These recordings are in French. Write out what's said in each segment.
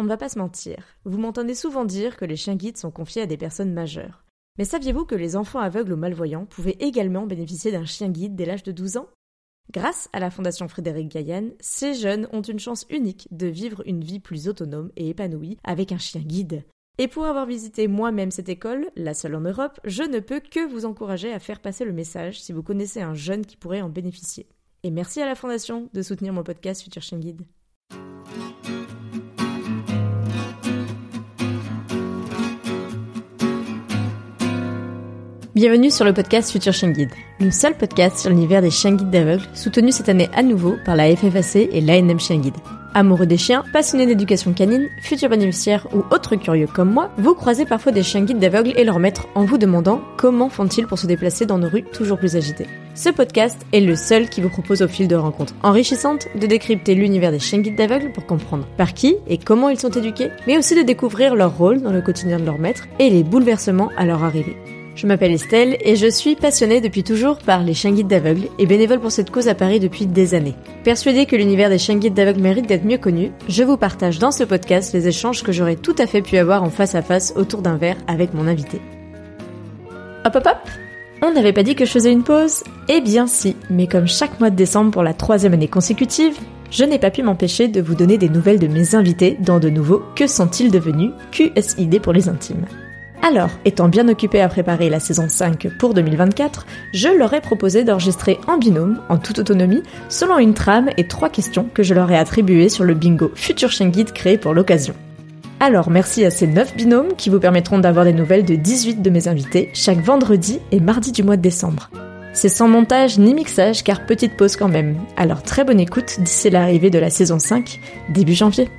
on ne va pas se mentir. Vous m'entendez souvent dire que les chiens guides sont confiés à des personnes majeures. Mais saviez-vous que les enfants aveugles ou malvoyants pouvaient également bénéficier d'un chien guide dès l'âge de 12 ans? Grâce à la Fondation Frédéric Gaillan, ces jeunes ont une chance unique de vivre une vie plus autonome et épanouie avec un chien guide. Et pour avoir visité moi-même cette école, la seule en Europe, je ne peux que vous encourager à faire passer le message si vous connaissez un jeune qui pourrait en bénéficier. Et merci à la Fondation de soutenir mon podcast Futur Chien Guide. Bienvenue sur le podcast Future Chien Guide, le seul podcast sur l'univers des chiens guides d'aveugles, soutenu cette année à nouveau par la FFAC et l'ANM Chien Guide. Amoureux des chiens, passionnés d'éducation canine, futurs bénéficiaires ou autres curieux comme moi, vous croisez parfois des chiens guides d'aveugles et leurs maîtres en vous demandant comment font-ils pour se déplacer dans nos rues toujours plus agitées. Ce podcast est le seul qui vous propose au fil de rencontres enrichissantes de décrypter l'univers des chiens guides d'aveugles pour comprendre par qui et comment ils sont éduqués, mais aussi de découvrir leur rôle dans le quotidien de leurs maîtres et les bouleversements à leur arrivée. Je m'appelle Estelle et je suis passionnée depuis toujours par les chiens guides d'aveugles et bénévole pour cette cause à Paris depuis des années. Persuadée que l'univers des chiens guides d'aveugles mérite d'être mieux connu, je vous partage dans ce podcast les échanges que j'aurais tout à fait pu avoir en face à face autour d'un verre avec mon invité. Hop hop hop On n'avait pas dit que je faisais une pause Eh bien si, mais comme chaque mois de décembre pour la troisième année consécutive, je n'ai pas pu m'empêcher de vous donner des nouvelles de mes invités dans de nouveaux Que sont-ils devenus QSID pour les intimes. Alors, étant bien occupé à préparer la saison 5 pour 2024, je leur ai proposé d'enregistrer en binôme, en toute autonomie, selon une trame et trois questions que je leur ai attribuées sur le bingo Future Chien Guide créé pour l'occasion. Alors merci à ces 9 binômes qui vous permettront d'avoir des nouvelles de 18 de mes invités chaque vendredi et mardi du mois de décembre. C'est sans montage ni mixage car petite pause quand même. Alors très bonne écoute d'ici l'arrivée de la saison 5, début janvier.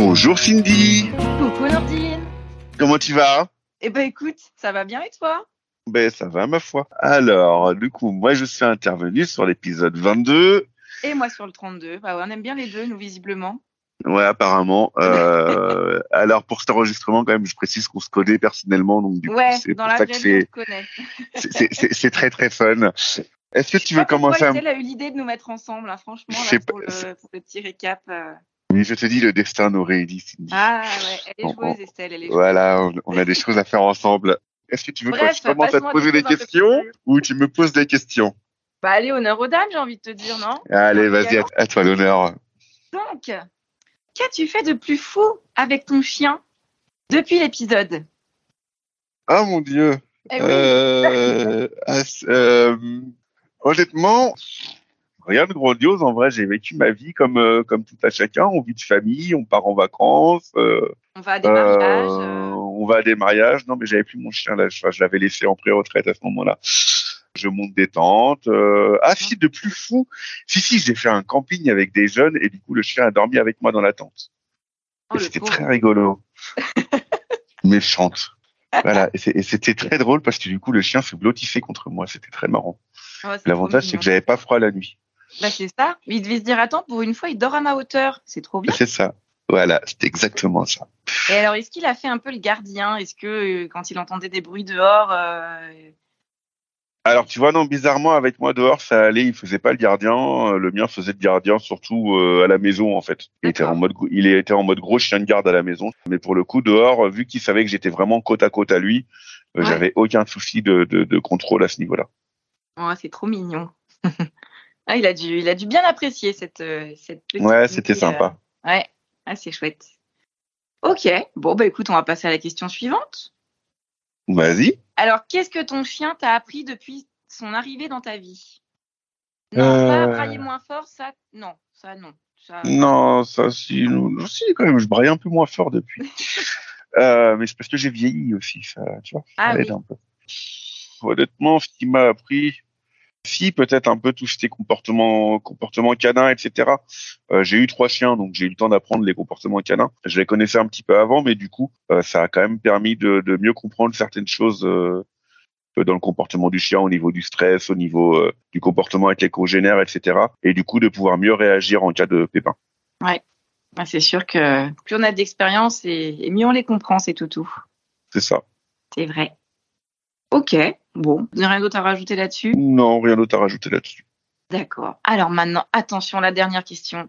Bonjour Cindy. Coucou Nordine. Comment tu vas? Eh ben écoute, ça va bien et toi? Ben ça va ma foi. Alors, du coup, moi je suis intervenu sur l'épisode 22. Et moi sur le 32. Bah ouais, on aime bien les deux, nous visiblement. Ouais, apparemment. Euh, alors pour cet enregistrement, quand même, je précise qu'on se connaît personnellement, donc du ouais, coup, c'est dans pour la ça que c'est c'est- très très fun. Est-ce que tu veux commencer à Estelle a eu l'idée de nous mettre ensemble, hein, franchement, Je là, sais pour, pas, le, pour le petit récap. euh. Oui, je te dis, le destin nous réunit, Cindy. Ah ouais, elle est joueuse. Estelle, elle est joueuse. Voilà, on, on a des choses à faire ensemble. Est-ce que tu veux que je commence à te poser des questions ou tu me poses des questions? Bah allez, honneur aux dames, j'ai envie de te dire, non? Allez, vas-y, à, à toi l'honneur. Donc, qu'as-tu fait de plus fou avec ton chien depuis l'épisode? Ah mon Dieu. Eh oui. Euh, euh, honnêtement, rien de grandiose. En vrai, j'ai vécu ma vie comme euh, comme tout à chacun. On vit de famille, on part en vacances, euh, On va à des euh, mariages. euh, on va à des mariages. Non, mais j'avais plus mon chien là. Je, enfin, je l'avais laissé en pré-retraite à ce moment-là. Je monte des tentes. euh, Ah si, de plus fou. Si si, j'ai fait un camping avec des jeunes et du coup le chien a dormi avec moi dans la tente. oh, c'était très rigolo. Méchante. Voilà, et c'était très drôle parce que du coup le chien se blottissait contre moi. C'était très marrant. Oh, L'avantage, c'est que j'avais pas froid la nuit. Bah c'est ça. Mais il devait se dire attends, pour une fois, il dort à ma hauteur. C'est trop bien. C'est ça. Voilà, c'est exactement ça. Et alors, est-ce qu'il a fait un peu le gardien? Est-ce que euh, quand il entendait des bruits dehors, euh, Alors, tu vois, non, bizarrement, avec moi dehors, ça allait. Il faisait pas le gardien. Euh, Le mien faisait le gardien, surtout euh, à la maison, en fait. Il était en mode, il était en mode gros chien de garde à la maison. Mais pour le coup, dehors, vu qu'il savait que j'étais vraiment côte à côte à lui, Ouais. j'avais aucun souci de, de, de contrôle à ce niveau-là. oh, c'est trop mignon. ah, il a dû, il a dû bien apprécier cette, euh, cette petite. Ouais, c'était euh, sympa. Ouais, ah, c'est chouette. Ok, bon bah écoute, on va passer à la question suivante. Vas-y. Alors, qu'est-ce que ton chien t'a appris depuis son arrivée dans ta vie? Non, Euh. pas brailler moins fort, ça, non, ça non. Ça, Non, ça, si, non, si, quand même, je braille un peu moins fort depuis. euh, mais c'est parce que j'ai vieilli aussi, ça, tu vois. Ah oui. un peu. Honnêtement, ce qui m'a appris, si peut-être un peu tous ces comportements, comportements canins, etc. Euh, j'ai eu trois chiens, donc j'ai eu le temps d'apprendre les comportements canins. Je les connaissais un petit peu avant, mais du coup, euh, ça a quand même permis de, de mieux comprendre certaines choses euh, dans le comportement du chien, au niveau du stress, au niveau du comportement avec les congénères, etc. Et du coup, de pouvoir mieux réagir en cas de pépin. Ouais. C'est sûr que plus on a d'expérience et, mieux on les comprend, ces toutous. C'est ça. C'est vrai. Ok, bon. Rien d'autre à rajouter là-dessus? Non, rien d'autre à rajouter là-dessus. D'accord. Alors maintenant, attention, la dernière question.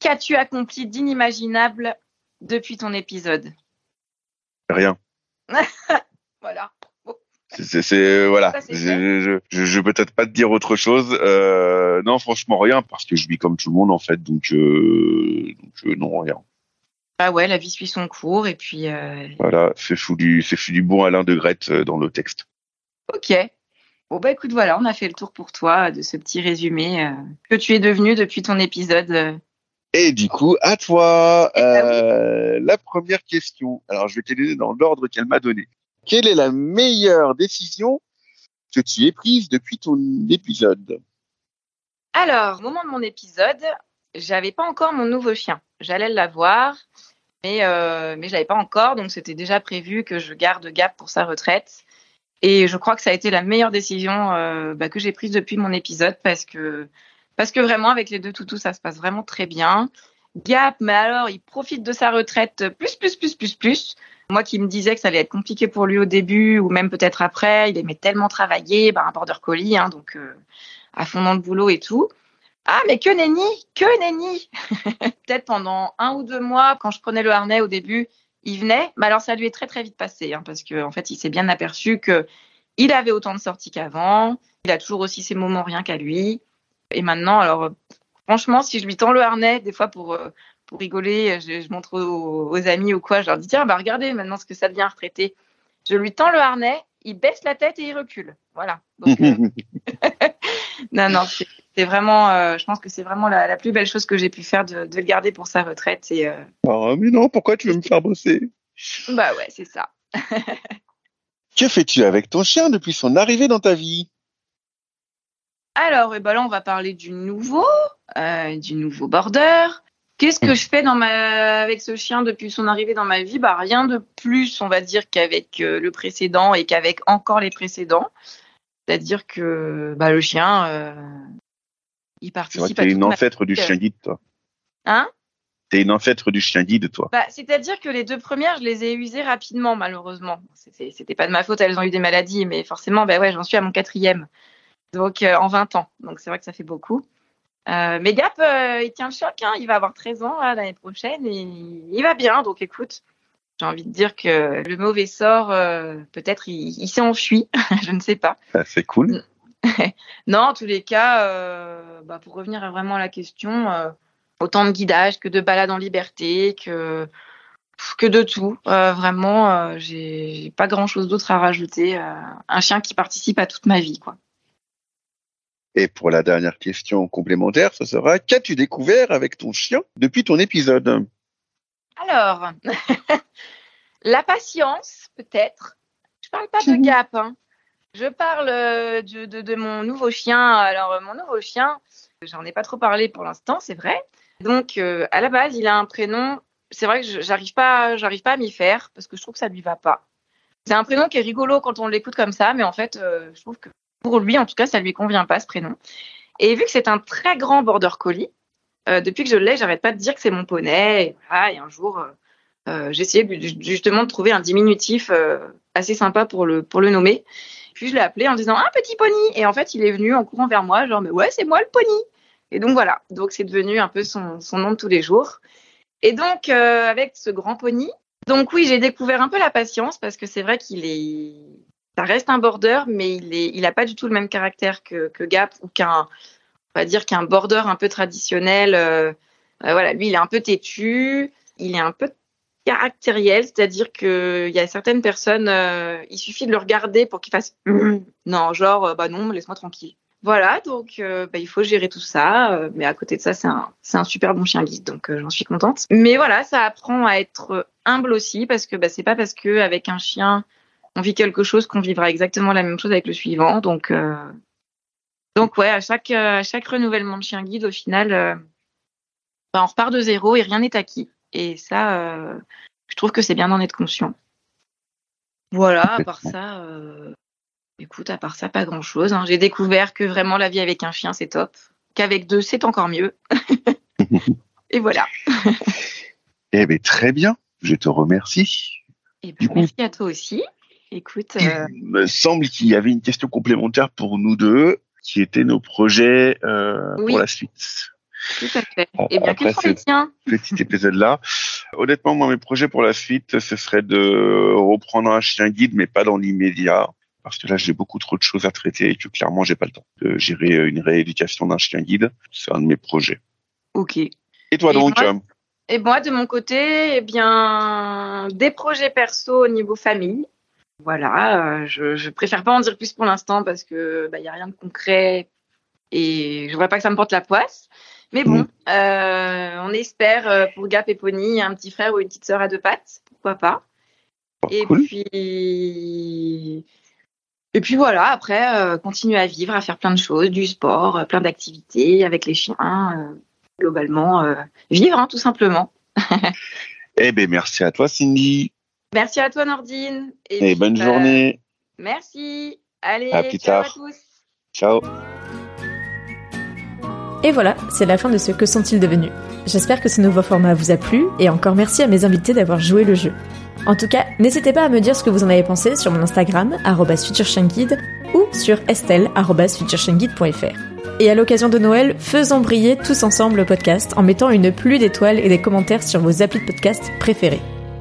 Qu'as-tu accompli d'inimaginable depuis ton épisode? Rien. voilà. C'est voilà. je, je, je, peut-être pas te dire autre chose. Euh, non, franchement rien parce que je vis comme tout le monde en fait, donc, euh, donc euh, non rien. Ah ouais, la vie suit son cours et puis. Euh... Voilà, c'est fou du c'est fou du bon Alain de Grette euh, dans le texte. Ok. Bon bah écoute voilà, on a fait le tour pour toi de ce petit résumé euh, que tu es devenu depuis ton épisode. Et du coup, à toi, eh ben la première question. Alors, je vais te donner dans l'ordre qu'elle m'a donné. Quelle est la meilleure décision que tu aies prise depuis ton épisode? Alors, au moment de mon épisode, j'avais pas encore mon nouveau chien. J'allais l'avoir, mais euh, mais je l'avais pas encore, donc c'était déjà prévu que je garde Gap pour sa retraite. Et je crois que ça a été la meilleure décision euh, bah, que j'ai prise depuis mon épisode parce que parce que vraiment avec les deux toutous ça se passe vraiment très bien. Gap, mais alors il profite de sa retraite plus plus plus plus plus. Moi qui me disais que ça allait être compliqué pour lui au début ou même peut-être après, il aimait tellement travailler, bah, un border collie, hein, donc euh, à fond dans le boulot et tout. Ah mais que nenni, que nenni Peut-être pendant un ou deux mois, quand je prenais le harnais au début, il venait, mais alors ça lui est très très vite passé, hein, parce qu'en en fait il s'est bien aperçu que il avait autant de sorties qu'avant, il a toujours aussi ses moments rien qu'à lui. Et maintenant, alors franchement, si je lui tends le harnais, des fois pour euh, pour rigoler, je, montre aux, amis ou quoi, je leur dis tiens, bah regardez maintenant ce que ça devient retraité. Je lui tends le harnais, il baisse la tête et il recule. Voilà. Euh... non, non, c'est vraiment, euh, je pense que c'est vraiment la, la, plus belle chose que j'ai pu faire de, de, le garder pour sa retraite. Et, euh... oh, mais non, pourquoi tu veux me faire bosser? Bah ouais, c'est ça. que fais-tu avec ton chien depuis son arrivée dans ta vie? Alors, et eh ben là, on va parler du nouveau, euh, du nouveau border. Qu'est-ce que je fais dans ma... avec ce chien depuis son arrivée dans ma vie? Bah, Rien de plus, on va dire, qu'avec euh, le précédent et qu'avec encore les précédents. C'est-à-dire que bah, le chien, euh, il participe à. T'es une ancêtre du chien guide, toi. Hein? T'es une ancêtre du chien guide, toi. Bah, C'est-à-dire que les deux premières, je les ai usées rapidement, malheureusement. C'était pas de ma faute, elles ont eu des maladies, mais forcément, bah ouais, j'en suis à mon quatrième. Donc, euh, en 20 ans. Donc, c'est vrai que ça fait beaucoup. Euh, mais Gap, euh, il tient le choc. Hein. Il va avoir 13 ans l'année prochaine et il va bien. Donc écoute, j'ai envie de dire que le mauvais sort, euh, peut-être il, il s'est enfui. je ne sais pas. C'est cool. non, en tous les cas, euh, bah, pour revenir à vraiment à la question, euh, autant de guidage que de balades en liberté, que que de tout. vraiment, j'ai pas grand-chose d'autre à rajouter. un chien qui participe à toute ma vie, quoi. Et pour la dernière question complémentaire, ce sera qu'as-tu découvert avec ton chien depuis ton épisode? Alors, la patience, peut-être. Je parle pas de gap. Hein. Je parle euh, de, de, de, mon nouveau chien. Alors, mon nouveau chien, j'en ai pas trop parlé pour l'instant, c'est vrai. Donc, euh, à la base, il a un prénom. C'est vrai que j'arrive pas, j'arrive pas à m'y faire parce que je trouve que ça lui va pas. C'est un prénom qui est rigolo quand on l'écoute comme ça, mais en fait, euh, je trouve que pour lui, en tout cas, ça lui convient pas ce prénom. Et vu que c'est un très grand border collie, euh, depuis que je l'ai, j'arrête pas de dire que c'est mon poney. Et, et un jour, euh, euh essayé justement de trouver un diminutif euh, assez sympa pour le pour le nommer. Puis je l'ai appelé en disant un petit pony. Et en fait, il est venu en courant vers moi, genre mais ouais, c'est moi le pony. Et donc voilà, donc c'est devenu un peu son, son nom de tous les jours. Et donc avec ce grand pony, donc oui, j'ai découvert un peu la patience parce que c'est vrai qu'il est ça reste un border, mais il est, il pas du tout le même caractère que Gap ou qu'un, on va dire qu'un border un peu traditionnel. Euh, euh, voilà, lui, il est un peu têtu, il est un peu caractériel, c'est-à-dire que il y a certaines personnes, euh, il suffit de le regarder pour qu'il fasse non, genre euh, bah non, laisse-moi tranquille. Voilà, donc euh, bah, il faut gérer tout ça, mais à côté de ça, c'est un, un super bon chien guide, donc j'en suis contente. Mais voilà, ça apprend à être humble aussi parce que bah, c'est pas parce que avec un chien on vit quelque chose qu'on vivra exactement la même chose avec le suivant. Donc, euh, donc ouais, à chaque, à chaque renouvellement de chien guide, au final, euh, bah, on repart de zéro et rien n'est acquis. Et ça, euh, je trouve que c'est bien d'en être conscient. Voilà, à part ça, écoute, à part ça, pas grand chose. Hein. J'ai découvert que vraiment la vie avec un chien, c'est top. Qu'avec deux, c'est encore mieux. Et voilà. eh bien, très bien. Je te remercie. Et ben, merci à toi aussi. Écoute. Euh... Il me semble qu'il y avait une question complémentaire pour nous deux, qui était nos projets euh, pour la suite. Tout à fait. Et eh bien, quels sont les tiens Petit épisode-là. Honnêtement, moi, mes projets pour la suite, ce serait de reprendre un chien guide, mais pas dans l'immédiat. Parce que là, j'ai beaucoup trop de choses à traiter et que clairement, j'ai pas le temps de gérer une rééducation d'un chien guide. C'est un de mes projets. Ok. Et toi donc Et moi, de mon côté, eh bien, des projets perso au niveau famille. Voilà, euh, je, je préfère pas en dire plus pour l'instant parce que bah, y a rien de concret et je voudrais pas que ça me porte la poisse. Mais bon, mm. euh, on espère euh, pour Gap et Pony un petit frère ou une petite sœur à deux pattes, pourquoi pas. Oh, et puis et puis voilà, après euh, continuer à vivre, à faire plein de choses, du sport, plein d'activités avec les chiens, euh, globalement vivre hein, tout simplement. eh ben merci à toi Cindy. Merci à toi Nordine. Et, bonne journée. Merci. Allez, à plus ciao tard. à tous. Ciao. Et voilà, c'est la fin de ce Que sont-ils devenus? J'espère que ce nouveau format vous a plu et encore merci à mes invités d'avoir joué le jeu. En tout cas, n'hésitez pas à me dire ce que vous en avez pensé sur mon Instagram, futureshanguide, ou sur estelle.futureshanguide.fr. Et à l'occasion de Noël, faisons briller tous ensemble le podcast en mettant une pluie d'étoiles et des commentaires sur vos applis de podcast préférés.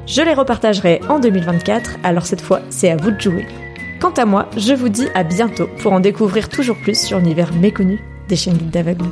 Je les repartagerai en 2024, alors cette fois, c'est à vous de jouer. Quant à moi, je vous dis à bientôt pour en découvrir toujours plus sur l'univers méconnu des chaînes d'aveugles.